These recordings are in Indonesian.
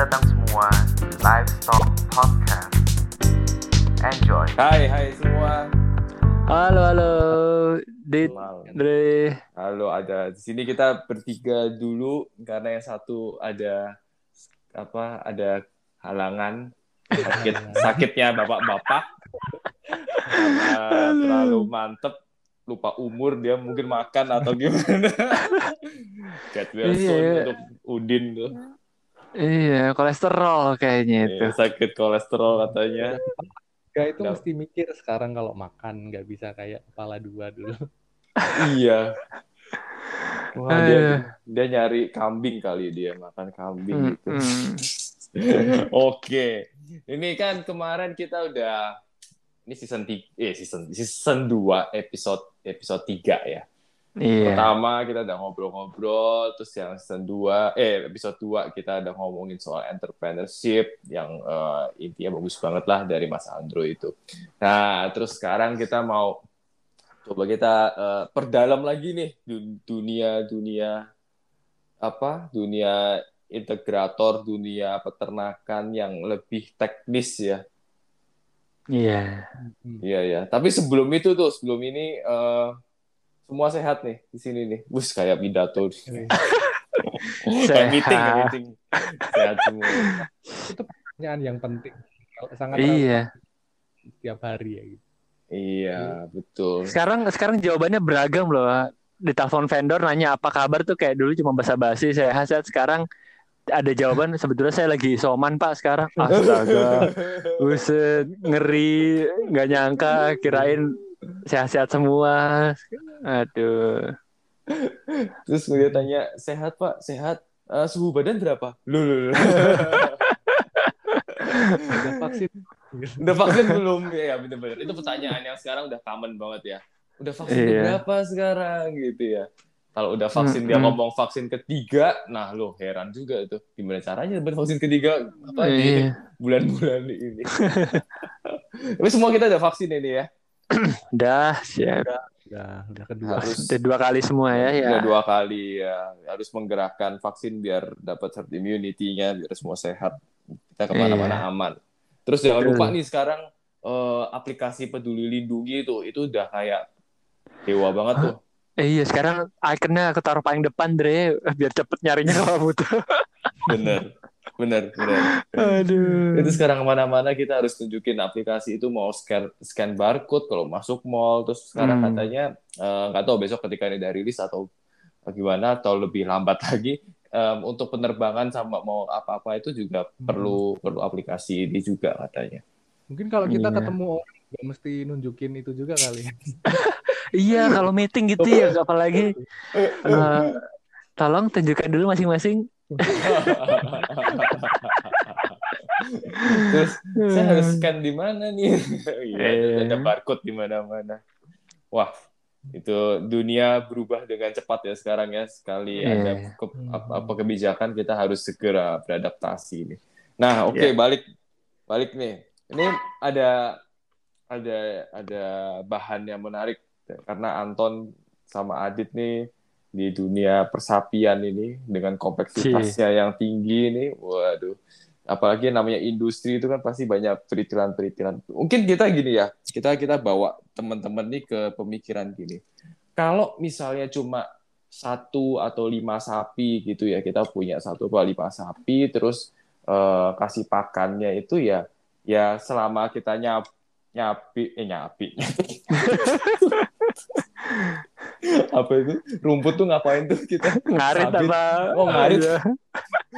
datang semua di Livestock Podcast. Enjoy. Hai, hai semua. Halo, halo, Dit. Dre. Halo, ada di sini kita bertiga dulu karena yang satu ada apa? Ada halangan sakit sakitnya bapak-bapak terlalu mantep lupa umur dia mungkin makan atau gimana. Get well soon Iya. untuk Udin tuh. Iya, kolesterol kayaknya itu. Iya, sakit kolesterol katanya. Gak itu Nggak. mesti mikir sekarang kalau makan nggak bisa kayak kepala dua dulu. Iya. Wah, dia, Eh. dia nyari kambing kali dia makan kambing Hmm, gitu. hmm. Oke. Ini kan kemarin kita udah ini season 3 eh season season 2 episode episode 3 ya. Iya. Pertama kita udah ngobrol-ngobrol terus yang season 2 eh episode 2 kita udah ngomongin soal entrepreneurship yang eh, intinya bagus banget lah dari Mas Andro itu. Nah, terus sekarang kita mau coba kita eh, perdalam lagi nih du- dunia dunia apa? Dunia integrator, dunia peternakan yang lebih teknis ya. Iya. Iya ya. Tapi sebelum itu tuh, sebelum ini eh, semua sehat nih di sini nih. Bus kayak pidato. kayak Sehat. meeting. Sehat semua. itu pertanyaan yang penting, sangat Iya. setiap hari ya. Gitu. Iya, betul. Sekarang sekarang jawabannya beragam loh. Di telepon vendor nanya apa kabar tuh kayak dulu cuma basa-basi sehat sehat sekarang ada jawaban sebetulnya saya lagi isoman Pak sekarang. Astaga. Buset, ngeri, nggak nyangka kirain sehat-sehat semua. Aduh. Terus dia tanya, sehat Pak? Sehat? Eh, suhu badan berapa? Loh, loh, loh. Udah vaksin. Udah vaksin belum? Ya, ya bener-bener. Itu pertanyaan yang sekarang udah common banget ya. Udah vaksin Iya. berapa sekarang gitu ya. Kalau udah vaksin dia Mm-mm. ngomong vaksin ketiga, nah lo heran juga tuh. Gimana caranya dapat vaksin ketiga? Apa di Iya. bulan-bulan ini? Tapi semua kita udah vaksin ini ya. Udah, siap. Udah, udah kedua. Harus Udah dua kali semua ya, ya. udah dua kali ya. Harus menggerakkan vaksin biar dapat herd immunity-nya, biar semua sehat. Kita ke mana-mana aman. Terus jangan lupa nih sekarang eh, aplikasi Peduli Lindungi itu itu udah kayak dewa banget tuh. Eh, iya, sekarang ikonnya aku taruh paling depan, Dre, biar cepet nyarinya kalau butuh. Bener, bener, bener. Aduh. Itu sekarang ke mana-mana kita harus tunjukin aplikasi itu mau scan scan barcode kalau masuk mall. Terus sekarang Hmm. katanya eh, nggak tahu besok ketika ini udah rilis atau gimana atau lebih lambat lagi em, untuk penerbangan sama mau apa-apa itu juga Hmm. perlu perlu aplikasi ini juga katanya. Mungkin kalau kita Iya. ketemu orang nggak mesti nunjukin itu juga kali. Iya, kalau meeting gitu ya, apalagi eh, tolong tunjukkan dulu masing-masing. Terus saya harus scan di mana nih? Iya, Eh. ada barcode di mana-mana. Wah, itu dunia berubah dengan cepat ya sekarang ya. Sekali Iya. ada ke- apa, apa kebijakan kita harus segera beradaptasi nih. Nah, oke Iya. balik balik nih. Ini ada ada ada bahan yang menarik karena Anton sama Adit nih di dunia persapian ini dengan kompleksitasnya yang tinggi nih. Waduh apalagi namanya industri itu kan pasti banyak peritilan-peritilan. Mungkin kita gini ya, kita kita bawa teman-teman nih ke pemikiran gini. Kalau misalnya cuma satu atau lima sapi gitu ya, kita punya satu atau lima sapi, terus eh, kasih pakannya itu ya, ya selama kita nyap nyapi, eh nyapi, apa itu rumput tuh ngapain tuh kita Ngarit Sabit. apa? Oh, ngarit. Iya.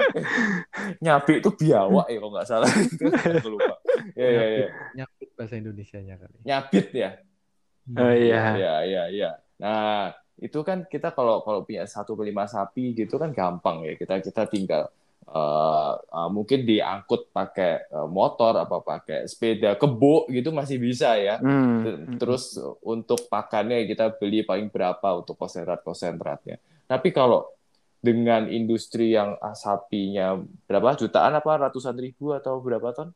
nyapi itu biawak ya kalau nggak salah aku lupa ya ya ya Nyakit bahasa Indonesianya kali. nyabit ya Oh iya. ya ya ya nah itu kan kita kalau kalau punya satu ke lima sapi gitu kan gampang ya kita kita tinggal eh, eh, mungkin diangkut pakai eh, motor apa pakai sepeda kebo gitu masih bisa ya Hmm. Terus untuk pakannya kita beli paling berapa untuk konsentrat konsentratnya. Tapi kalau dengan industri yang ah, sapinya berapa jutaan apa ratusan ribu atau berapa ton?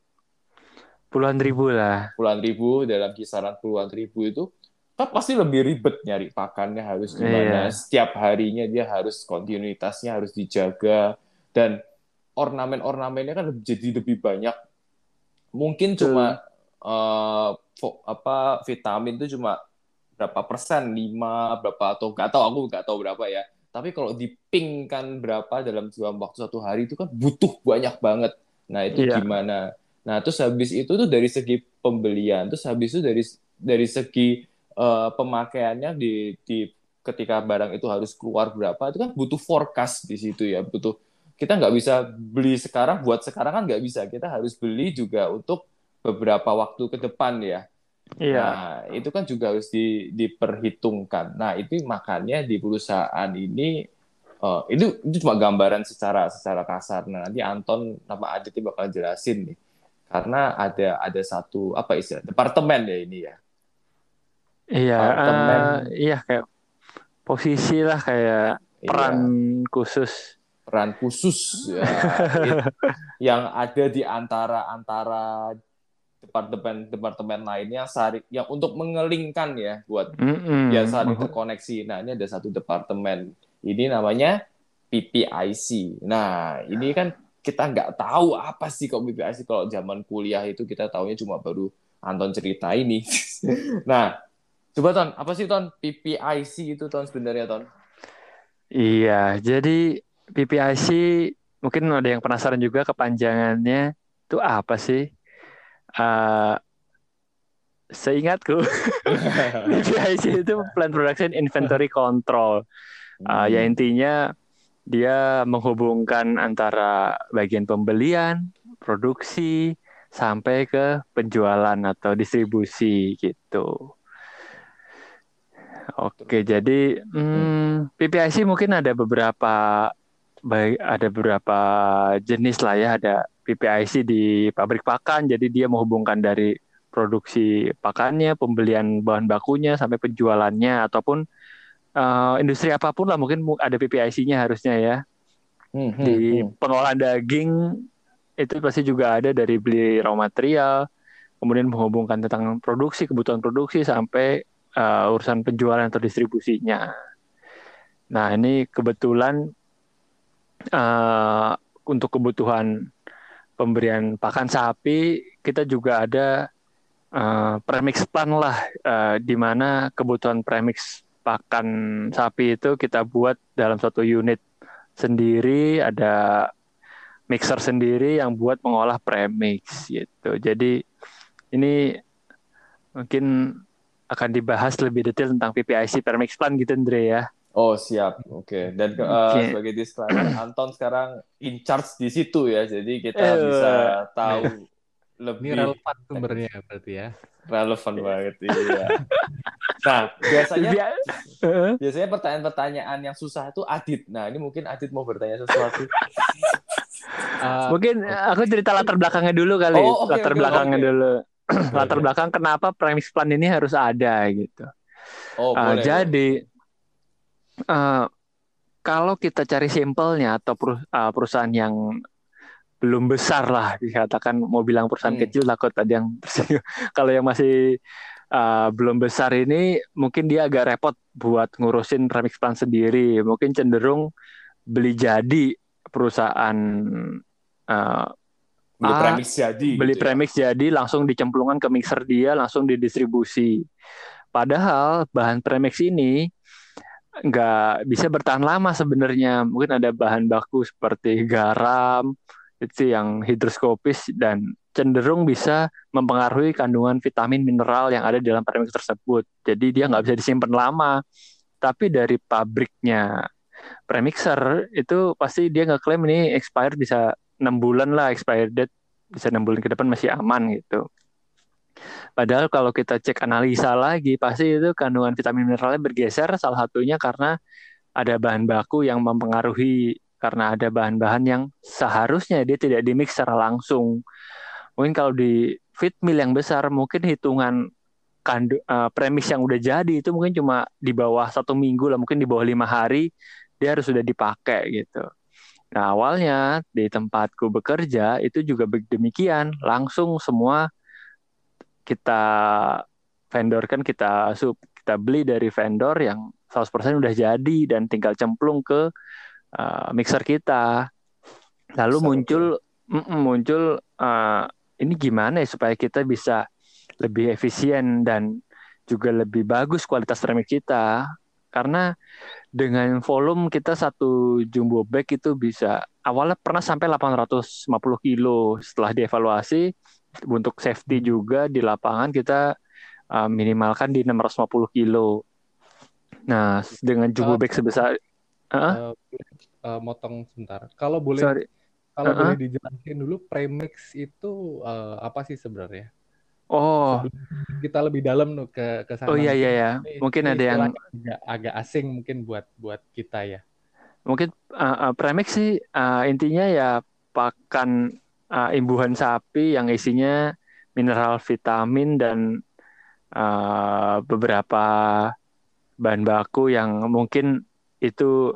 Puluhan ribu lah. Puluhan ribu dalam kisaran puluhan ribu itu kan pasti lebih ribet nyari pakannya harus gimana. Iya. Setiap harinya dia harus kontinuitasnya harus dijaga dan ornamen-ornamennya kan jadi lebih banyak. Mungkin cuma eh, fo- apa vitamin itu cuma berapa persen, lima berapa atau nggak tahu aku nggak tahu berapa ya. Tapi kalau dipingkan berapa dalam dalam waktu satu hari itu kan butuh banyak banget. Nah itu Iya. gimana? Nah terus habis itu tuh dari segi pembelian, terus habis itu dari dari segi eh, pemakaiannya di di ketika barang itu harus keluar berapa itu kan butuh forecast di situ ya butuh kita nggak bisa beli sekarang buat sekarang kan nggak bisa kita harus beli juga untuk beberapa waktu ke depan ya Iya. Nah, itu kan juga harus di- diperhitungkan. Nah, itu makanya di perusahaan ini eh, itu itu cuma gambaran secara secara kasar. Nah, nanti Anton sama Adit bakal jelasin nih. Karena ada ada satu apa istilah departemen ya ini ya. Iya, Apartemen. eh, iya kayak posisi lah kayak Iya, peran khusus. Peran khusus ya, yang ada di antara antara departemen departemen lainnya sari yang untuk mengelingkan ya buat Mm-mm. biar saling terkoneksi. Nah, ini ada satu departemen. Ini namanya PPIC. Nah, ini kan kita nggak tahu apa sih kok PPIC kalau zaman kuliah itu kita taunya cuma baru Anton cerita ini. nah, coba Ton, apa sih Ton PPIC itu Ton sebenarnya Ton? Iya, jadi PPIC mungkin ada yang penasaran juga kepanjangannya itu apa sih? Eh, seingatku PPIC itu Plan Production Inventory Control. Uh, ya intinya dia menghubungkan antara bagian pembelian, produksi, sampai ke penjualan atau distribusi gitu. Oke, jadi hmm, PPIC mungkin ada beberapa baik ada beberapa jenis lah ya. Ada PPIC di pabrik pakan, jadi dia menghubungkan dari produksi pakannya, pembelian bahan bakunya sampai penjualannya ataupun eh, industri apa pun lah mungkin mu- ada PPIC-nya harusnya ya. Hmm, hmm, Di hmm. pengolahan daging itu pasti juga ada dari beli raw material, kemudian menghubungkan tentang produksi, kebutuhan produksi sampai eh, urusan penjualan atau distribusinya. Nah, ini kebetulan eh, untuk kebutuhan pemberian pakan sapi kita juga ada eh, premix plan lah eh, di mana kebutuhan premix pakan sapi itu kita buat dalam satu unit sendiri ada mixer sendiri yang buat mengolah premix gitu. Jadi ini mungkin akan dibahas lebih detail tentang PPIC premix plan gitu Andre ya. Oh siap, oke. Dan ke- eh, Oke. sebagai disclaimer, Anton sekarang in charge di situ ya, jadi kita Eh. bisa tahu Ini lebih relevan sumbernya berarti ya. relevan banget iya. Nah, biasanya biasanya pertanyaan-pertanyaan yang susah itu Adit. Nah, ini mungkin Adit mau bertanya sesuatu. Ah, Mungkin aku cerita latar belakangnya dulu kali. Oh, oke, latar oke, belakangnya oke. dulu. latar belakang kenapa premix plan ini harus ada gitu. Oh, Uh, boleh. jadi uh, kalau kita cari simpelnya atau uh, perusahaan yang belum besar lah dikatakan mau bilang perusahaan Hmm. kecil takut ada yang tersinggung. kalau yang masih uh, belum besar ini mungkin dia agak repot buat ngurusin premix plan sendiri mungkin cenderung beli jadi perusahaan uh, Beli Ah, premix jadi. beli gitu ya. premix jadi langsung dicemplungkan ke mixer dia langsung didistribusi. Padahal bahan premix ini nggak bisa bertahan lama sebenarnya. Mungkin ada bahan baku seperti garam itu yang hidroskopis dan cenderung bisa mempengaruhi kandungan vitamin mineral yang ada dalam premix tersebut. Jadi dia nggak bisa disimpan lama. Tapi dari pabriknya premixer itu pasti dia ngeklaim ini expired bisa enam bulan lah expired date bisa enam bulan ke depan masih aman gitu. Padahal kalau kita cek analisa lagi pasti itu kandungan vitamin mineralnya bergeser salah satunya karena ada bahan baku yang mempengaruhi karena ada bahan-bahan yang seharusnya dia tidak dimix secara langsung. Mungkin kalau di feed mill yang besar mungkin hitungan kandu, eh, premis yang udah jadi itu mungkin cuma di bawah satu minggu lah mungkin di bawah lima hari dia harus sudah dipakai gitu. Nah awalnya di tempatku bekerja itu juga demikian langsung semua kita vendor kan kita sub kita beli dari vendor yang 100% udah jadi dan tinggal cemplung ke uh, mixer kita. Lalu Seru muncul muncul eh, ini gimana ya supaya kita bisa lebih efisien dan juga lebih bagus kualitas remix kita. Karena dengan volume kita satu jumbo bag itu bisa awalnya pernah sampai 850 kilo. Setelah dievaluasi untuk safety juga di lapangan kita uh, minimalkan di 650 kilo. Nah, dengan jumbo Kalau- bag sebesar? Eh, eh, motong sebentar. Kalau boleh sorry, kalau Uh-uh. boleh dijelasin dulu premix itu eh, apa sih sebenarnya? oh, Sebelum kita lebih dalam tuh ke ke sana. oh iya iya ya, mungkin ini ada yang agak, agak asing mungkin buat buat kita ya. mungkin uh, uh, premix sih uh, intinya ya pakan uh, imbuhan sapi yang isinya mineral, vitamin dan uh, beberapa bahan baku yang mungkin itu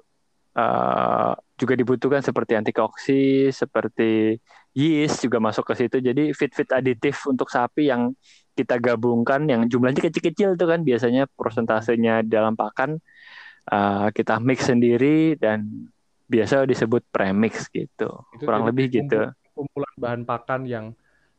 uh, juga dibutuhkan seperti antioksi, seperti yeast juga masuk ke situ. Jadi fit-fit aditif untuk sapi yang kita gabungkan yang jumlahnya kecil-kecil tuh kan biasanya persentasenya dalam pakan uh, kita mix sendiri dan biasa disebut premix gitu. Itu Kurang lebih gitu. Kumpul- kumpulan bahan pakan yang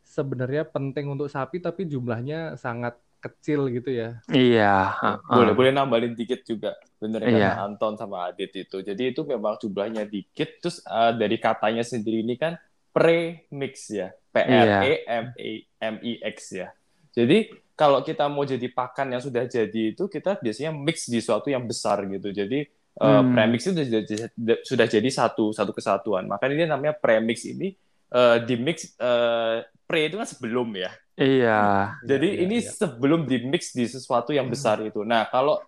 sebenarnya penting untuk sapi tapi jumlahnya sangat kecil gitu ya. Iya, uh, uh. boleh boleh nambahin dikit juga bener Iya. kan Anton sama Adit itu jadi itu memang jumlahnya dikit terus eh, dari katanya sendiri ini kan pre-mix ya P R E M E M I X ya jadi kalau kita mau jadi pakan yang sudah jadi itu kita biasanya mix di suatu yang besar gitu jadi eh, Hmm. premix itu sudah, jadi- sudah jadi satu satu kesatuan makanya ini namanya premix ini eh, di mix eh, pre itu kan sebelum ya Iya. jadi Iya, ini iya. sebelum di mix di sesuatu yang besar itu. Nah, kalau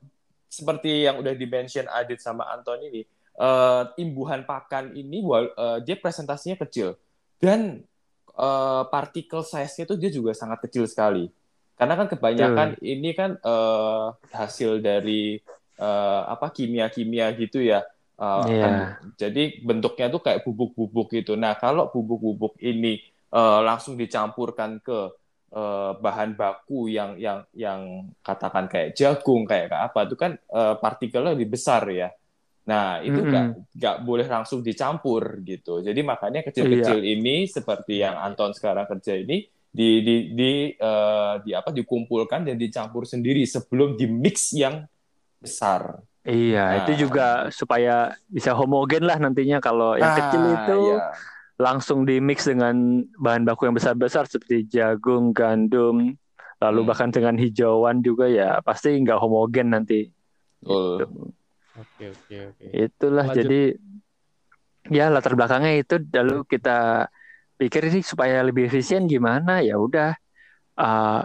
seperti yang udah di-mention Adit sama Anton ini, eh, imbuhan pakan ini eh, dia presentasinya kecil dan eh, partikel size-nya itu dia juga sangat kecil sekali. Karena kan kebanyakan ini kan eh, hasil dari eh, apa kimia-kimia gitu ya. Eh, Iya. kan- jadi bentuknya tuh kayak bubuk-bubuk gitu. Nah, kalau bubuk-bubuk ini eh, langsung dicampurkan ke eh, bahan baku yang yang yang katakan kayak jagung kayak apa itu kan eh, partikelnya lebih besar ya. Nah itu nggak nggak boleh langsung dicampur gitu. Jadi makanya kecil-kecil Iya. ini seperti yang Anton sekarang kerja ini di di di eh, di apa dikumpulkan dan dicampur sendiri sebelum di mix yang besar. Iya, Nah. itu juga supaya bisa homogen lah nantinya kalau yang Ah, kecil itu iya. langsung di mix dengan bahan baku yang besar-besar seperti jagung, gandum, lalu Hmm. bahkan dengan hijauan juga ya pasti nggak homogen nanti. Betul. Gitu. Oke oke oke. Itulah Lanjut. jadi ya latar belakangnya itu lalu kita pikir ini supaya lebih efisien gimana ya udah uh,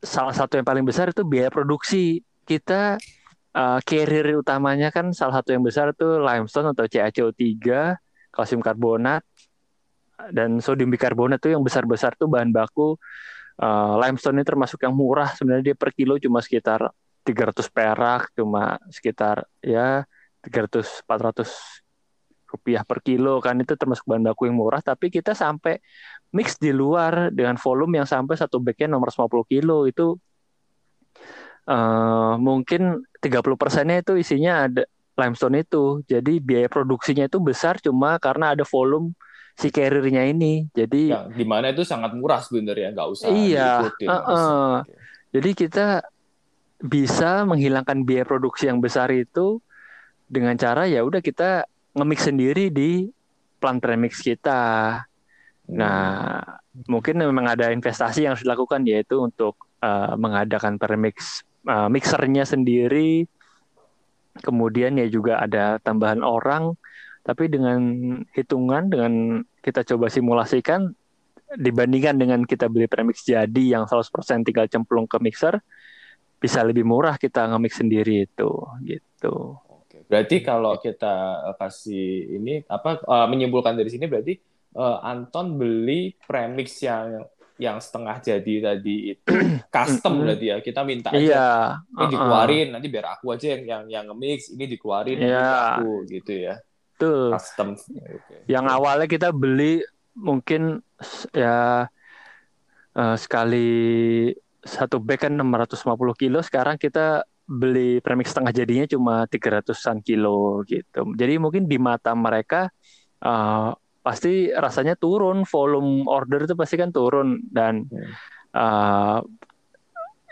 salah satu yang paling besar itu biaya produksi kita uh, carrier utamanya kan salah satu yang besar itu limestone atau CaCO3 kalsium karbonat dan sodium bikarbonat tuh yang besar-besar tuh bahan baku. Uh, limestone ini termasuk yang murah. Sebenarnya dia per kilo cuma sekitar 300 perak cuma sekitar ya 300 400 rupiah per kilo kan. Itu termasuk bahan baku yang murah. Tapi kita sampai mix di luar dengan volume yang sampai satu bagnya nomor 50 kilo. Itu eh mungkin 30 persennya itu isinya ada limestone itu jadi biaya produksinya itu besar cuma karena ada volume si carriernya ini jadi Yang di mana itu sangat murah sebenarnya nggak usah Iya, diikutin. uh-uh. Oke. Jadi kita bisa menghilangkan biaya produksi yang besar itu dengan cara ya udah kita nge-mix sendiri di plant premix kita. Nah, mungkin memang ada investasi yang harus dilakukan yaitu untuk uh, mengadakan premix uh, mixernya sendiri. Kemudian ya juga ada tambahan orang, tapi dengan hitungan dengan kita coba simulasikan dibandingkan dengan kita beli premix jadi yang 100% tinggal cemplung ke mixer bisa lebih murah kita nge-mix sendiri itu gitu. Oke. Berarti kalau kita eh, kasih ini apa eh, menyimpulkan dari sini berarti eh, Anton beli premix yang yang setengah jadi tadi itu custom berarti ya. Kita minta aja Iya, ini uh-uh. dikeluarin nanti biar aku aja yang yang yang nge-mix, ini dikeluarin biar aku gitu ya. Tuh. Custom. Oke. Yang awalnya kita beli mungkin ya eh, sekali satu bag kan 650 kilo, sekarang kita beli premix setengah jadinya cuma 300-an kilo gitu. Jadi mungkin di mata mereka eh, pasti rasanya turun volume order itu pasti kan turun dan Hmm. uh,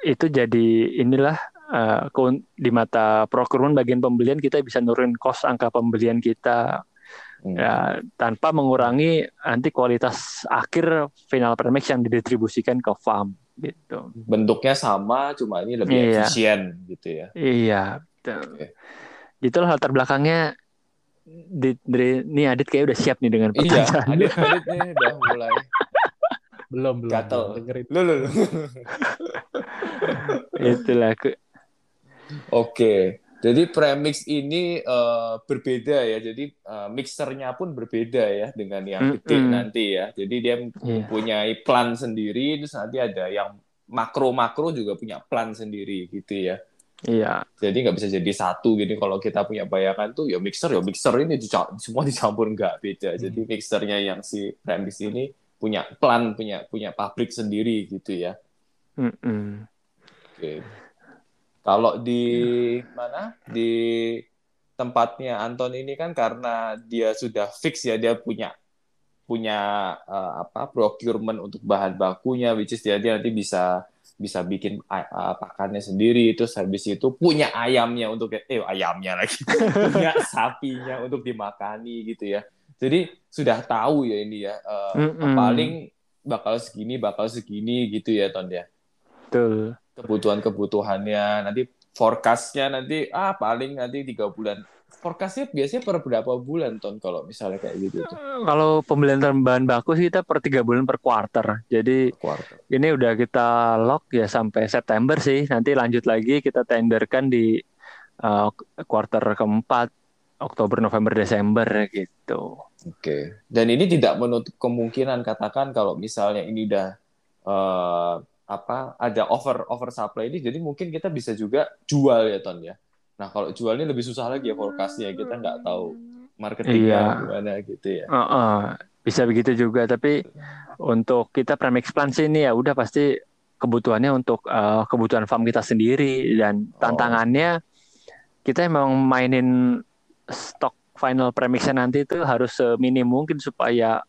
itu jadi inilah uh, di mata procurement bagian pembelian kita bisa nurunin cost angka pembelian kita Hmm. ya tanpa mengurangi nanti kualitas akhir final premix yang didistribusikan ke farm gitu. Bentuknya sama, cuma ini lebih Iya. efisien gitu ya. Iya, betul. Oke. Itulah latar belakangnya di, dari ini Adit kayak udah siap nih dengan Iya, pertanyaan. Adit, Adit nih udah mulai Belum, belum. gatel. Dengerin. Lu, lu, lu. Itulah ke- Oke, jadi premix ini eh, berbeda ya. Jadi eh, mixernya pun berbeda ya dengan yang gede Mm-mm. nanti ya. Jadi dia Iya. mempunyai plan sendiri, terus nanti ada yang makro-makro juga punya plan sendiri gitu ya. Iya, Jadi nggak bisa jadi satu gini. Kalau kita punya bayangan tuh ya mixer ya mixer ini dica- semua dicampur nggak beda. Jadi mixernya yang si premix ini punya plan, punya punya pabrik sendiri gitu ya. Mm-mm. Oke. Kalau di mana? Di tempatnya Anton ini kan karena dia sudah fix ya, dia punya punya eh, apa procurement untuk bahan bakunya, which is dia, dia nanti bisa bisa bikin a- pakannya sendiri, terus habis itu punya ayamnya untuk eh ayamnya lagi, punya sapinya untuk dimakani gitu ya. Jadi sudah tahu ya ini ya, eh, Mm-mm. paling bakal segini, bakal segini gitu ya Ton ya betul. kebutuhan-kebutuhannya nanti forecastnya nanti ah paling nanti tiga bulan forecastnya biasanya per berapa bulan ton kalau misalnya kayak gitu tuh Kalau pembelian bahan baku sih kita per tiga bulan per quarter. Jadi quarter ini udah kita lock ya sampai September sih. Nanti lanjut lagi kita tenderkan di uh, quarter keempat Oktober, November, Desember gitu. oke dan ini tidak menutup kemungkinan katakan kalau misalnya ini udah eh, apa ada over over supply ini jadi mungkin kita bisa juga jual ya ton ya nah kalau jual ini lebih susah lagi ya forecastnya kita nggak tahu marketingnya Iya. gimana gitu ya Heeh, bisa begitu juga. Tapi untuk kita premix plan sih ini ya udah pasti kebutuhannya untuk uh, kebutuhan farm kita sendiri dan Oh. tantangannya kita emang mainin stok final premixnya nanti itu harus seminim mungkin supaya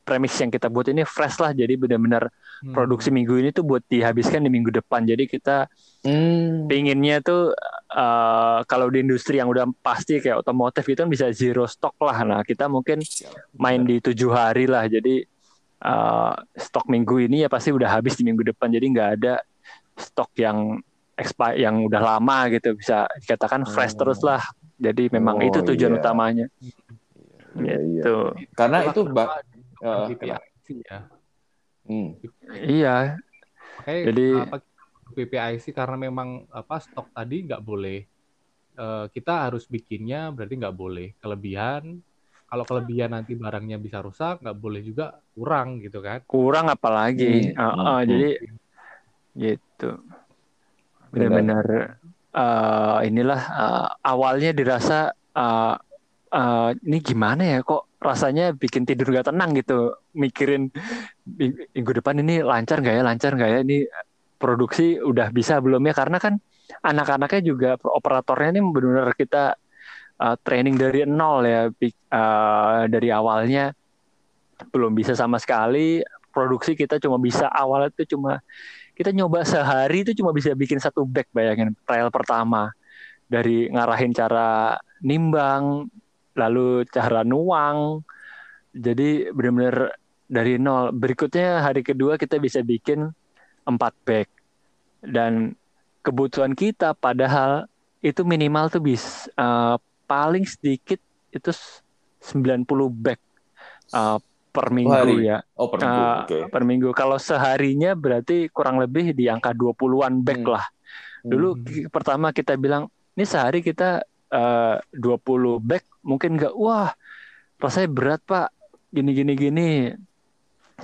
premix yang kita buat ini fresh lah. Jadi benar-benar Hmm. produksi minggu ini tuh buat dihabiskan di minggu depan. Jadi kita Hmm. pinginnya tuh uh, kalau di industri yang udah pasti kayak otomotif itu kan bisa zero stock lah. Nah kita mungkin main di tujuh hari lah jadi uh, stok minggu ini ya pasti udah habis di minggu depan jadi nggak ada stok yang expi yang udah lama gitu bisa dikatakan fresh Oh. terus lah jadi memang Oh, itu tujuan iya. utamanya Iya, iya. gitu karena Itulah itu bak bukan eh, ya. hmm. iya Makanya Jadi- apa PPIC karena memang apa stok tadi nggak boleh eh, kita harus bikinnya berarti nggak boleh kelebihan. Kalau kelebihan nanti barangnya bisa rusak, nggak boleh juga kurang gitu kan. kurang apalagi Hmm, Uh, uh, hmm. jadi gitu benar-benar uh, inilah uh, awalnya dirasa uh, uh, ini gimana ya kok rasanya bikin tidur gak tenang gitu mikirin ming- minggu depan ini lancar nggak ya lancar nggak ya ini produksi udah bisa belum ya? Karena kan anak-anaknya juga operatornya ini benar-benar kita uh, training dari nol ya uh, dari awalnya. Belum bisa sama sekali. Produksi kita cuma bisa awalnya itu cuma kita nyoba sehari itu cuma bisa bikin satu bag bayangin trial pertama. Dari ngarahin cara nimbang lalu cara nuang. Jadi benar-benar dari nol. Berikutnya hari kedua kita bisa bikin empat bag dan kebutuhan kita padahal itu minimal tuh bis eh, paling sedikit itu 90 bag eh, per minggu hari? ya oh per minggu Eh, oke per minggu. Kalau seharinya berarti kurang lebih di angka 20-an bag Hmm. lah. Dulu Hmm. ki- pertama kita bilang, ini sehari kita eh, 20 bag mungkin nggak, wah rasanya berat pak, gini gini gini.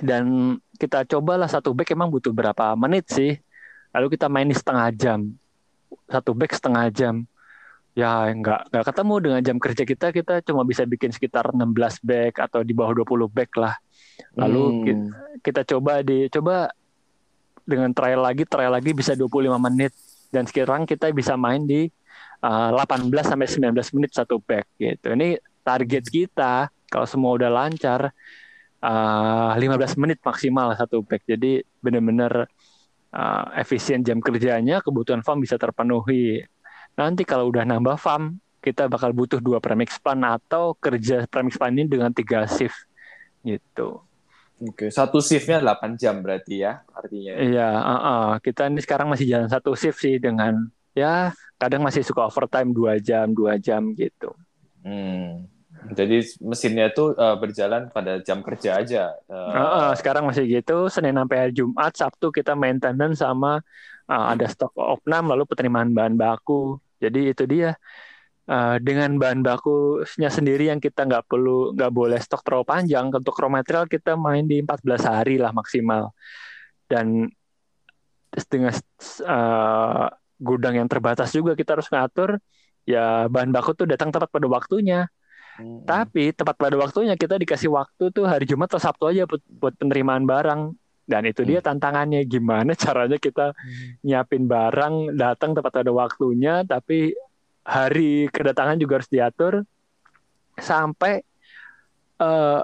Dan kita cobalah satu bag emang butuh berapa menit sih. Lalu kita main di setengah jam. Satu bag setengah jam. Ya nggak nggak ketemu dengan jam kerja kita, kita cuma bisa bikin sekitar 16 bag atau di bawah 20 bag lah. Lalu Hmm. ki- kita coba di coba dengan trial lagi trial lagi bisa 25 menit dan sekarang kita bisa main di uh, 18 sampai 19 menit satu back gitu. Ini target kita Kalau semua udah lancar, uh, 15 menit maksimal satu bag. Jadi benar-benar uh, efisien jam kerjanya, kebutuhan farm bisa terpenuhi. Nanti kalau udah nambah farm, kita bakal butuh dua premix plan atau kerja premix plan ini dengan tiga shift gitu. Oke, satu shiftnya 8 jam berarti ya artinya. Iya, uh, uh. kita ini sekarang masih jalan satu shift sih dengan ya kadang masih suka overtime dua jam dua jam gitu. Hmm. Jadi mesinnya tuh uh, berjalan pada jam kerja aja. Uh, uh, uh, sekarang masih gitu, Senin sampai Jumat, Sabtu kita maintenance sama uh, ada stok opnam lalu penerimaan bahan baku. Jadi itu dia uh, dengan bahan bakunya sendiri yang kita nggak perlu nggak boleh stok terlalu panjang untuk raw material kita main di 14 hari lah maksimal dan dengan uh, gudang yang terbatas juga kita harus ngatur ya bahan baku tuh datang tepat pada waktunya hmm. tapi tepat pada waktunya kita dikasih waktu tuh hari Jumat atau Sabtu aja buat, buat penerimaan barang dan itu dia hmm. tantangannya gimana caranya kita hmm. nyiapin barang datang tepat pada waktunya tapi hari kedatangan juga harus diatur sampai uh,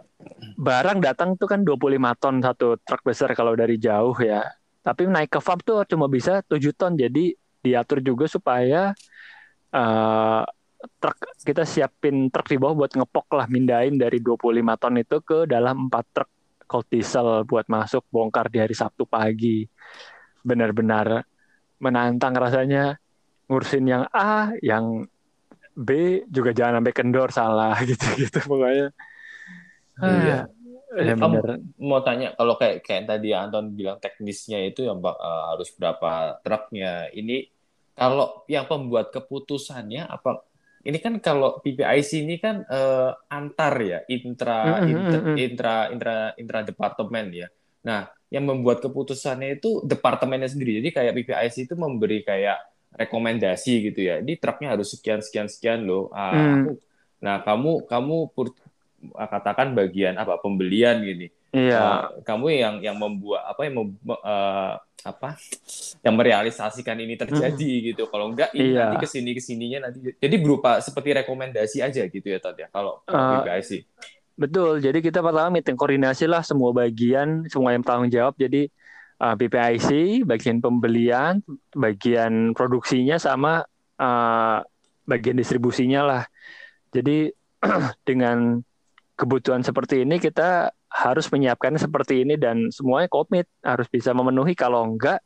barang datang tuh kan 25 ton satu truk besar kalau dari jauh ya. Tapi naik ke farm tuh cuma bisa 7 ton jadi diatur juga supaya uh, truk kita siapin truk di bawah buat ngepok lah mindain dari 25 ton itu ke dalam 4 truk cold diesel buat masuk bongkar di hari Sabtu pagi. Benar-benar menantang rasanya ngurusin yang A, yang B juga jangan sampai kendor salah gitu-gitu pokoknya. Iya. Ya, bener. mau tanya kalau kayak kayak tadi Anton bilang teknisnya itu yang uh, harus berapa truknya. Ini kalau yang pembuat keputusannya apa ini kan kalau PPIC ini kan uh, antar ya intra, intra intra intra intra departemen ya. Nah, yang membuat keputusannya itu departemennya sendiri. Jadi kayak PPIC itu memberi kayak rekomendasi gitu ya. Ini truknya harus sekian sekian sekian loh. Ah, hmm. aku, nah kamu kamu pur, katakan bagian apa pembelian gini. Iya. Uh, kamu yang yang membuat apa yang mem, uh, apa yang merealisasikan ini terjadi hmm. gitu. Kalau enggak ini iya. nanti ke sini ke sininya nanti. Jadi berupa seperti rekomendasi aja gitu ya Tad ya. Kalau uh, sih. Betul. Jadi kita pertama meeting koordinasi lah semua bagian, semua yang tanggung jawab. Jadi uh, BPIC, bagian pembelian, bagian produksinya sama uh, bagian distribusinya lah. Jadi dengan kebutuhan seperti ini kita harus menyiapkan seperti ini dan semuanya komit harus bisa memenuhi kalau enggak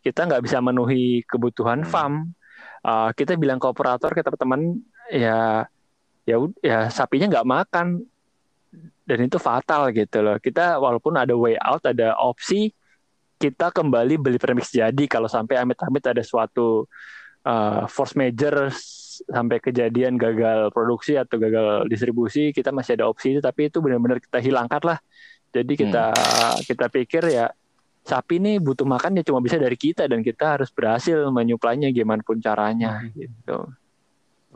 kita nggak bisa memenuhi kebutuhan hmm. farm. Uh, kita bilang ke operator kita teman ya ya ya sapinya nggak makan dan itu fatal gitu loh. Kita walaupun ada way out, ada opsi kita kembali beli premix jadi kalau sampai amit-amit ada suatu uh, force major sampai kejadian gagal produksi atau gagal distribusi kita masih ada opsi itu tapi itu benar-benar kita hilangkan lah. Jadi kita hmm. kita pikir ya sapi ini butuh makan ya cuma bisa dari kita dan kita harus berhasil menyuplainya gimana pun caranya hmm. gitu.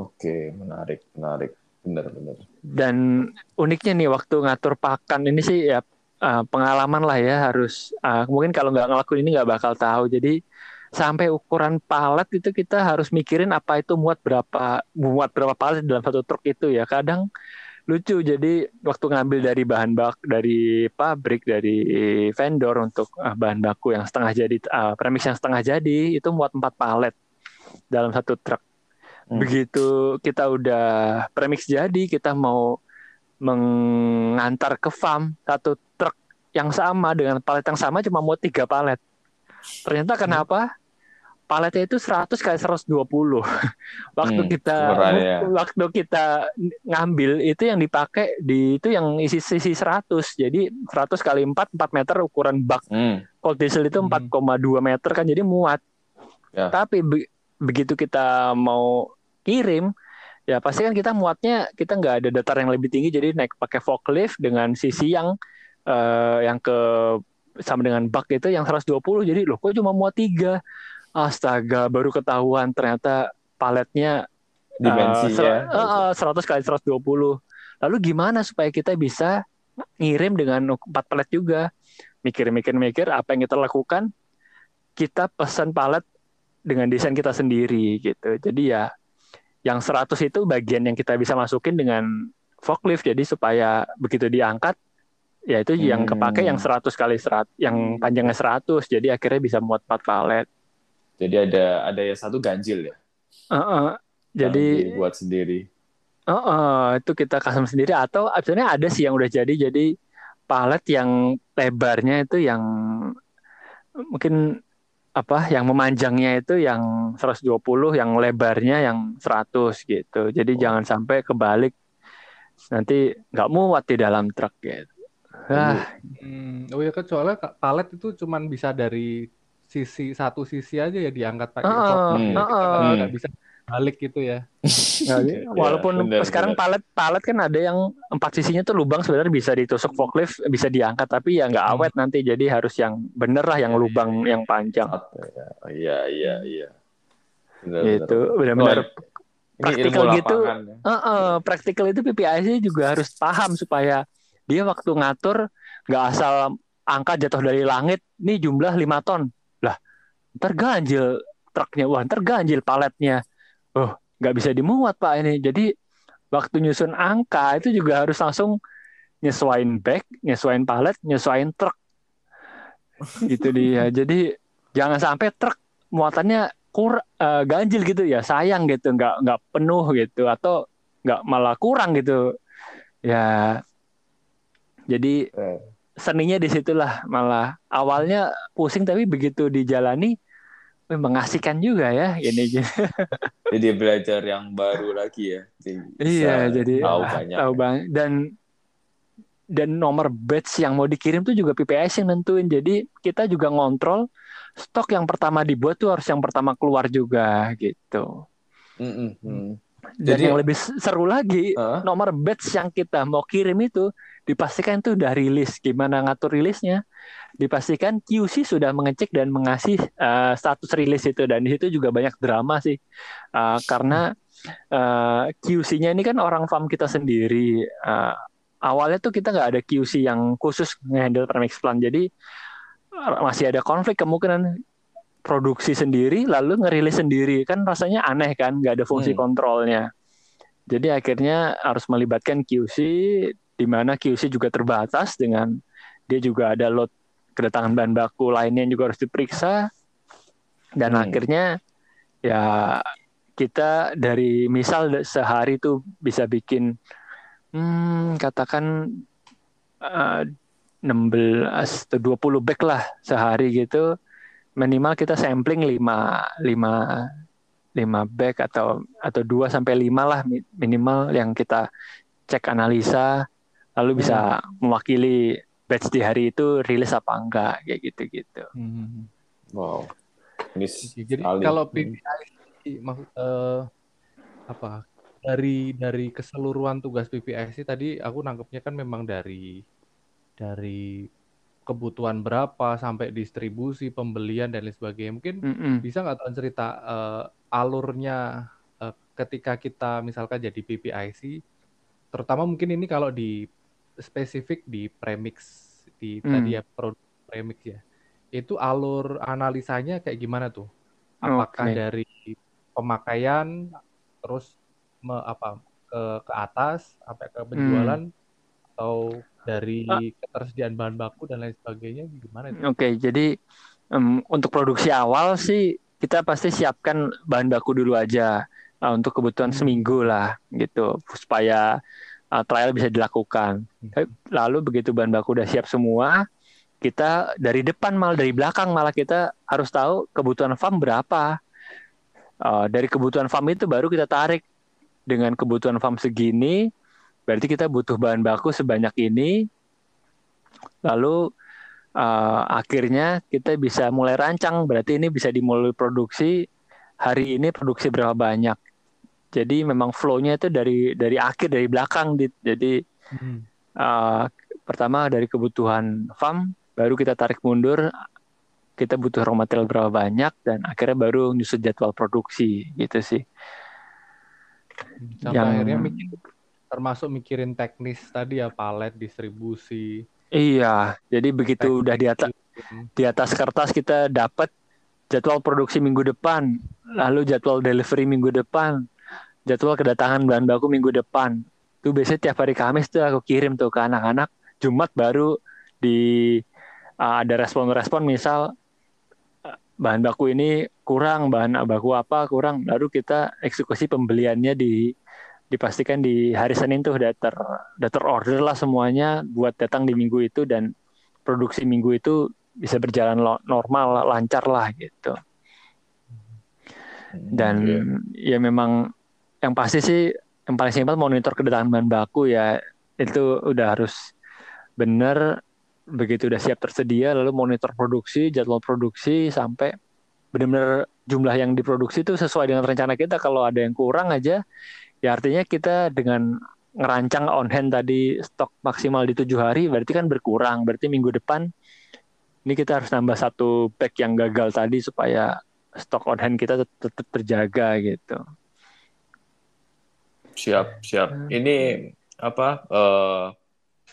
Oke menarik menarik. Benar-benar dan uniknya nih waktu ngatur pakan ini sih ya uh, pengalaman lah ya harus uh, mungkin kalau nggak ngelakuin ini nggak bakal tahu. Jadi sampai ukuran palet itu kita harus mikirin apa itu muat berapa muat berapa palet dalam satu truk itu ya kadang lucu jadi waktu ngambil dari bahan bak dari pabrik dari vendor untuk uh, bahan baku yang setengah jadi uh, premis yang setengah jadi itu muat empat palet dalam satu truk hmm. begitu kita udah premix jadi kita mau mengantar ke farm satu truk yang sama dengan palet yang sama cuma mau tiga palet. Ternyata kenapa? Paletnya itu 100 kali 120. waktu hmm, kita ya. waktu kita ngambil itu yang dipakai di itu yang isi sisi 100. Jadi 100 kali 4 4 meter ukuran bak. Hmm. Cold diesel itu 4,2 hmm. meter kan jadi muat. Ya. Tapi be begitu kita mau kirim ya pasti kan kita muatnya kita nggak ada datar yang lebih tinggi jadi naik pakai forklift dengan sisi yang uh, yang ke sama dengan bak itu yang 120 jadi loh kok cuma muat tiga astaga baru ketahuan ternyata paletnya dimensinya uh, uh, 100 kali 120 lalu gimana supaya kita bisa ngirim dengan empat palet juga? Mikir-mikir-mikir apa yang kita lakukan kita pesan palet dengan desain kita sendiri gitu. Jadi ya yang 100 itu bagian yang kita bisa masukin dengan forklift. Jadi supaya begitu diangkat ya itu yang Hmm. kepake yang 100 kali 100 yang panjangnya 100 jadi akhirnya bisa muat 4 palet. Jadi ada ada yang satu ganjil ya. Heeh. yang jadi dibuat sendiri. heeh, itu kita custom sendiri atau sebenarnya ada sih yang udah jadi jadi palet yang lebarnya itu yang mungkin apa yang memanjangnya itu yang 120 yang lebarnya yang 100 gitu. Jadi Oh. jangan sampai kebalik nanti nggak muat di dalam truk gitu. Ah, Hmm, oh ya kan soalnya ka- palet itu cuman bisa dari sisi satu sisi aja ya diangkat pakai. Hmm. Jadi kita heeh. nggak bisa balik gitu ya. nggak Ya, gitu. walaupun benar, sekarang benar. palet palet kan ada yang empat sisinya tuh lubang sebenarnya bisa ditusuk forklift bisa diangkat tapi ya nggak Hmm. awet nanti jadi harus yang bener lah yang lubang yang panjang Satu ya. Oh, Iya iya iya. Benar, gitu benar. benar-benar praktikal gitu. ya. Heeh, praktikal itu PPIC juga harus paham supaya dia waktu ngatur nggak asal angka jatuh dari langit nih jumlah 5 ton lah ntar ganjil truknya. Wah ntar ganjil paletnya. Oh nggak bisa dimuat pak ini. Jadi waktu nyusun angka itu juga harus langsung nyesuain bag nyesuain palet nyesuain truk. Gitu dia. Jadi jangan sampai truk muatannya kur eh, ganjil gitu ya sayang gitu. Nggak nggak penuh gitu atau nggak malah kurang gitu. Ya jadi Eh, seninya di situlah malah. Awalnya pusing tapi begitu dijalani mengasihkan juga ya ini Jadi belajar yang baru lagi ya. Iya jadi tahu ah, banyak. tahu bang dan dan nomor batch yang mau dikirim tuh juga PPS yang nentuin jadi kita juga ngontrol stok yang pertama dibuat tuh harus yang pertama keluar juga gitu Mm, mm, mm. dan Jadi- yang lebih seru lagi Hah? nomor batch yang kita mau kirim itu dipastikan itu udah rilis. Gimana ngatur rilisnya? Dipastikan QC sudah mengecek dan mengasih eh, status rilis itu dan di situ juga banyak drama sih Eh, karena eh, QC-nya ini kan orang farm kita sendiri. Eh, awalnya tuh kita nggak ada QC yang khusus ngehandle premix plan. Jadi masih ada konflik kemungkinan produksi sendiri lalu ngerilis sendiri kan rasanya aneh kan nggak ada fungsi Hmm. kontrolnya. Jadi akhirnya harus melibatkan QC di mana QC juga terbatas dengan dia juga ada load kedatangan bahan baku lainnya yang juga harus diperiksa. Dan Hmm. akhirnya ya kita dari misal sehari tuh bisa bikin hmm, katakan eh, 16 atau 20 bag lah sehari gitu. Minimal kita sampling 5 5 5 bag atau atau 2 sampai 5 lah mi- minimal yang kita cek analisa lalu bisa mewakili batch di hari itu rilis apa enggak kayak gitu-gitu. Hmm. Wow. Ini Jadi sekali. kalau Hmm. PPIC maksud eh, apa dari dari keseluruhan tugas PPIC tadi aku nangkepnya kan memang dari dari kebutuhan berapa sampai distribusi pembelian dan lain sebagainya mungkin Mm-mm. bisa nggak tuan cerita eh, alurnya eh, ketika kita misalkan jadi PPIC terutama mungkin ini kalau di spesifik di premix di Hmm. tadi ya produk premix ya itu alur analisanya kayak gimana tuh apakah Oke. dari pemakaian terus me, apa ke ke atas sampai ke penjualan atau dari Ah. ketersediaan bahan baku dan lain sebagainya gimana itu? Oke, jadi em, untuk produksi awal sih kita pasti siapkan bahan baku dulu aja uh, untuk kebutuhan Hmm. seminggu lah gitu supaya uh, trial bisa dilakukan. Tapi Lalu begitu bahan baku udah siap semua, kita dari depan malah dari belakang malah kita harus tahu kebutuhan farm berapa. Uh, dari kebutuhan farm itu baru kita tarik dengan kebutuhan farm segini, berarti kita butuh bahan baku sebanyak ini. Lalu uh, akhirnya kita bisa mulai rancang, berarti ini bisa dimulai produksi hari ini produksi berapa banyak. Jadi memang flow-nya itu dari dari akhir dari belakang, Dit. jadi Hmm. uh, pertama dari kebutuhan farm, baru kita tarik mundur, kita butuh raw material berapa banyak, dan akhirnya baru nyusun jadwal produksi gitu sih. Sampai Yang- akhirnya mikir, termasuk mikirin teknis tadi ya palet distribusi. Iya, jadi begitu udah di atas di atas kertas kita dapat jadwal produksi minggu depan, lalu jadwal delivery minggu depan, jadwal kedatangan bahan baku minggu depan. Tuh biasanya tiap hari Kamis tuh aku kirim tuh ke anak-anak. Jumat baru di uh, ada respon-respon misal uh, bahan baku ini kurang, bahan baku apa kurang, baru kita eksekusi pembeliannya di dipastikan di hari Senin tuh udah ter udah terorder lah semuanya buat datang di minggu itu dan produksi minggu itu bisa berjalan normal lancar lah gitu. Dan ya memang yang pasti sih yang paling simpel monitor kedatangan bahan baku ya. Itu udah harus bener begitu udah siap tersedia lalu monitor produksi jadwal produksi sampai benar-benar jumlah yang diproduksi itu sesuai dengan rencana kita. Kalau ada yang kurang aja ya artinya kita dengan ngerancang on hand tadi stok maksimal di tujuh hari berarti kan berkurang. Berarti minggu depan ini kita harus nambah satu pack yang gagal tadi supaya stok on hand kita tet- tetap terjaga gitu Siap, siap. Ini apa? eh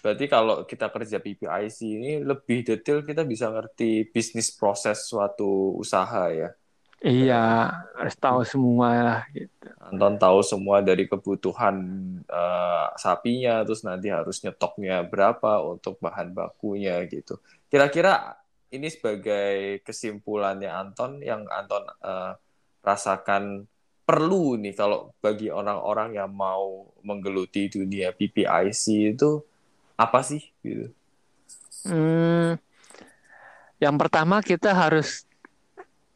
berarti kalau kita kerja PPIC ini lebih detail kita bisa ngerti bisnis proses suatu usaha ya. iya harus tahu semua lah gitu Anton tahu semua dari kebutuhan eh, sapinya, terus nanti harus nyetoknya berapa untuk bahan bakunya gitu. Kira-kira ini sebagai kesimpulannya Anton yang Anton eh, rasakan perlu nih kalau bagi orang-orang yang mau menggeluti dunia PPIC itu apa sih gitu? Hmm, yang pertama kita harus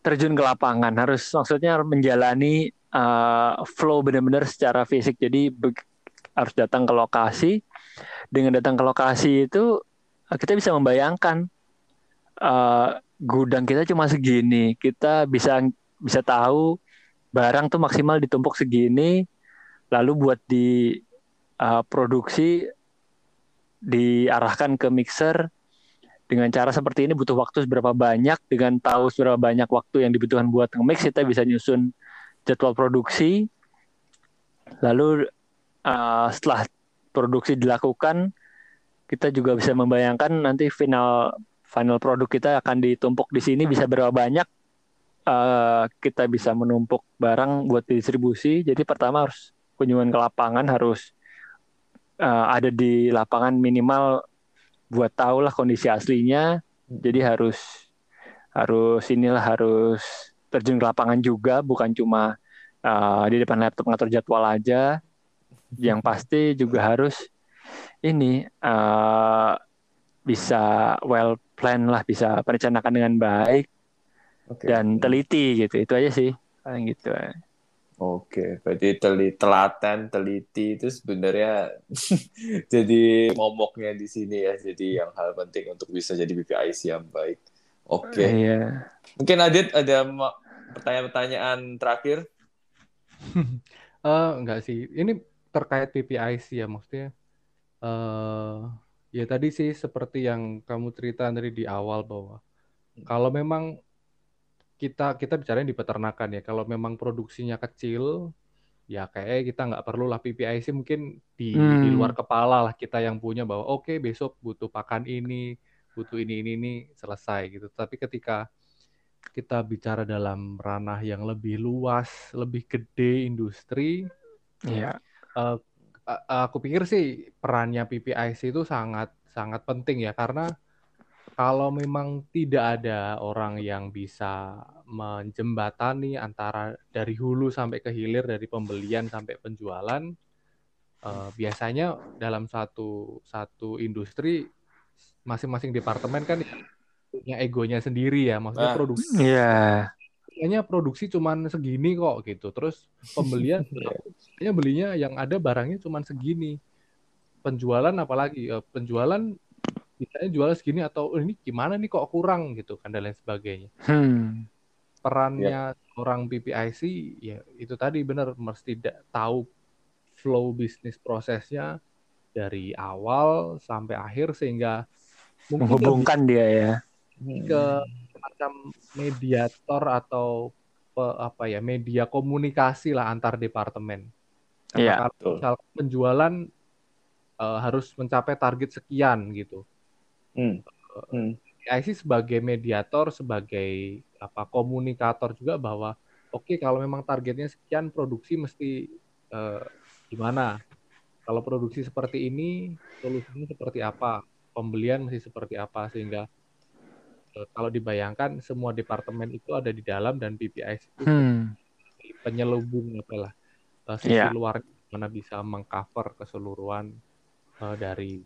terjun ke lapangan, harus maksudnya menjalani uh, flow benar-benar secara fisik. Jadi harus datang ke lokasi. Dengan datang ke lokasi itu uh, kita bisa membayangkan uh, gudang kita cuma segini. Kita bisa bisa tahu barang tuh maksimal ditumpuk segini, lalu buat di uh, produksi diarahkan ke mixer. Dengan cara seperti ini butuh waktu seberapa banyak dengan tahu seberapa banyak waktu yang dibutuhkan buat nge-mix kita bisa nyusun jadwal produksi. Lalu uh, setelah produksi dilakukan kita juga bisa membayangkan nanti final final produk kita akan ditumpuk di sini bisa berapa banyak uh, kita bisa menumpuk barang buat distribusi jadi pertama harus kunjungan ke lapangan harus uh, ada di lapangan minimal buat tahu lah kondisi aslinya. Jadi harus harus inilah harus terjun ke lapangan juga, bukan cuma uh, di depan laptop ngatur jadwal aja. Yang pasti juga harus ini uh, bisa well plan lah, bisa perencanaan dengan baik Oke. dan teliti gitu. Itu aja sih paling gitu. Oke, berarti teli, telaten, teliti itu sebenarnya jadi momoknya di sini ya. Jadi yang hal penting untuk bisa jadi BPIC yang baik. Oke, Iya. mungkin Adit ada pertanyaan-pertanyaan terakhir? Eh, enggak sih. Ini terkait PPIC ya maksudnya. eh ya tadi sih seperti yang kamu cerita tadi di awal bahwa kalau memang kita kita bicara di peternakan ya. Kalau memang produksinya kecil, ya kayak kita nggak perlu lah PPIC mungkin di di Hmm. luar kepala lah kita yang punya bahwa oke besok butuh pakan ini, butuh ini ini ini selesai gitu. Tapi ketika kita bicara dalam ranah yang lebih luas, lebih gede industri, Iya. eh, a- aku pikir sih perannya PPIC itu sangat sangat penting ya karena kalau memang tidak ada orang yang bisa menjembatani antara dari hulu sampai ke hilir dari pembelian sampai penjualan eh, biasanya dalam satu satu industri masing-masing departemen kan punya egonya sendiri ya maksudnya Ah. produksi Iya. kayaknya produksi cuman segini kok gitu. Terus pembelian kayaknya belinya yang ada barangnya cuman segini. Penjualan apalagi Eh, penjualan misalnya jual segini atau "Oh, ini gimana nih kok kurang gitu kan dan lain sebagainya. Hmm. Perannya orang PPIC ya itu tadi benar mesti tahu flow bisnis prosesnya dari awal sampai akhir sehingga Menghubungkan dia ya. ke semacam mediator atau pe- apa ya media komunikasi lah antar departemen. Karena Iya, kalau penjualan eh, harus mencapai target sekian gitu. Hmm. Hmm. IC sebagai mediator, sebagai apa komunikator juga bahwa oke kalau memang targetnya sekian produksi mesti eh, gimana kalau produksi seperti ini solusinya seperti apa, pembelian masih seperti apa sehingga eh, kalau dibayangkan semua departemen itu ada di dalam dan PPIC itu Hmm. penyelubung apalah eh, sisi Iya. luar mana bisa mengcover keseluruhan eh, dari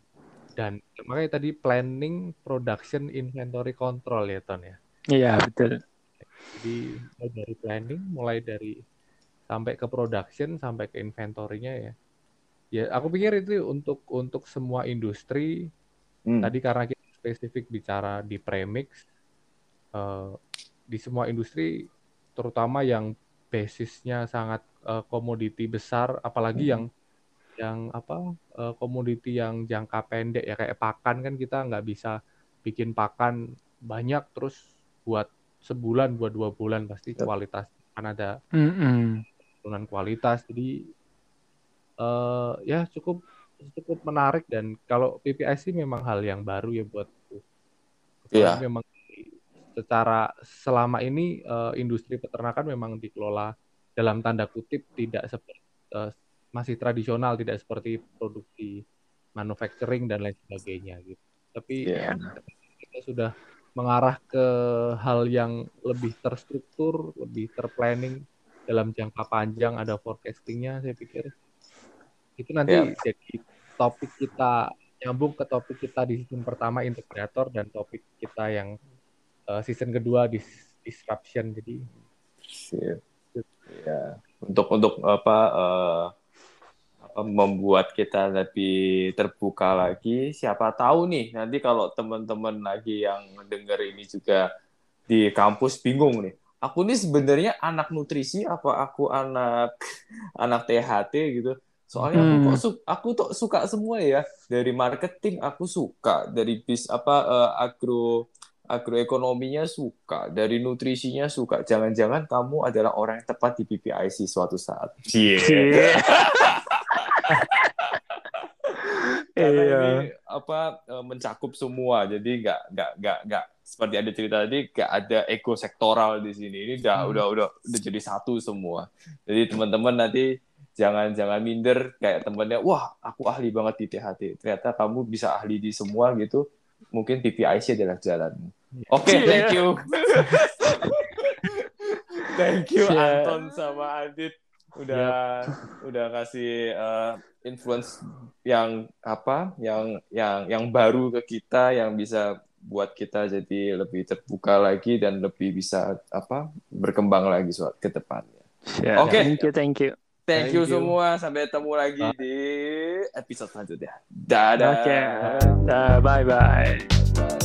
dan makanya tadi planning, production, inventory control ya Ton ya. Iya, betul. Jadi mulai dari planning, mulai dari sampai ke production, sampai ke inventory-nya ya. Ya, aku pikir itu untuk untuk semua industri. Hmm. Tadi karena kita spesifik bicara di premix, eh, di semua industri, terutama yang basisnya sangat eh, komoditi besar, apalagi Hmm. yang yang apa eh, komoditi yang jangka pendek ya kayak pakan kan kita nggak bisa bikin pakan banyak terus buat sebulan buat dua bulan pasti Yep. kualitas kan ada penurunan kualitas jadi eh ya cukup cukup menarik dan kalau PPIC memang hal yang baru ya buatku Iya. Soalnya memang secara selama ini eh, industri peternakan memang dikelola dalam tanda kutip tidak seperti eh, masih tradisional tidak seperti produksi manufacturing dan lain sebagainya gitu tapi Iya. kita sudah mengarah ke hal yang lebih terstruktur, lebih terplanning dalam jangka panjang, ada forecastingnya. Saya pikir itu nanti Ya. jadi topik kita nyambung ke topik kita di season pertama integrator dan topik kita yang eh, season kedua dis- disruption. Jadi Sip. Ya, untuk untuk apa apa membuat kita lebih terbuka lagi. Siapa tahu nih nanti kalau teman-teman lagi yang dengar ini juga di kampus bingung nih. Aku nih sebenarnya anak nutrisi apa aku anak anak THT gitu. Soalnya aku Hmm. kok su- aku tuh suka semua ya. Dari marketing aku suka, dari bis apa eh, agro agroekonominya suka, dari nutrisinya suka. Jangan-jangan kamu adalah orang yang tepat di PPIC suatu saat. Iya. Karena Iya. ini apa eh, mencakup semua. Jadi nggak nggak nggak nggak seperti ada cerita tadi nggak ada ego sektoral di sini. Ini udah Hmm. udah udah udah jadi satu semua. Jadi teman-teman nanti jangan jangan minder kayak temennya, wah aku ahli banget di THT. Ternyata kamu bisa ahli di semua gitu. Mungkin PPIC adalah jalanmu. Oke, Iya. thank you. thank you Iya. Anton sama Adit udah udah kasih eh, influence yang apa yang yang yang baru ke kita yang bisa buat kita jadi lebih terbuka lagi dan lebih bisa apa berkembang lagi suat ke depannya. Siap. Oke. Thank you, thank you. Thank, Thank you, you. semua sampai ketemu lagi di episode selanjutnya. Dadah. Oke. Dah, bye bye. Bye.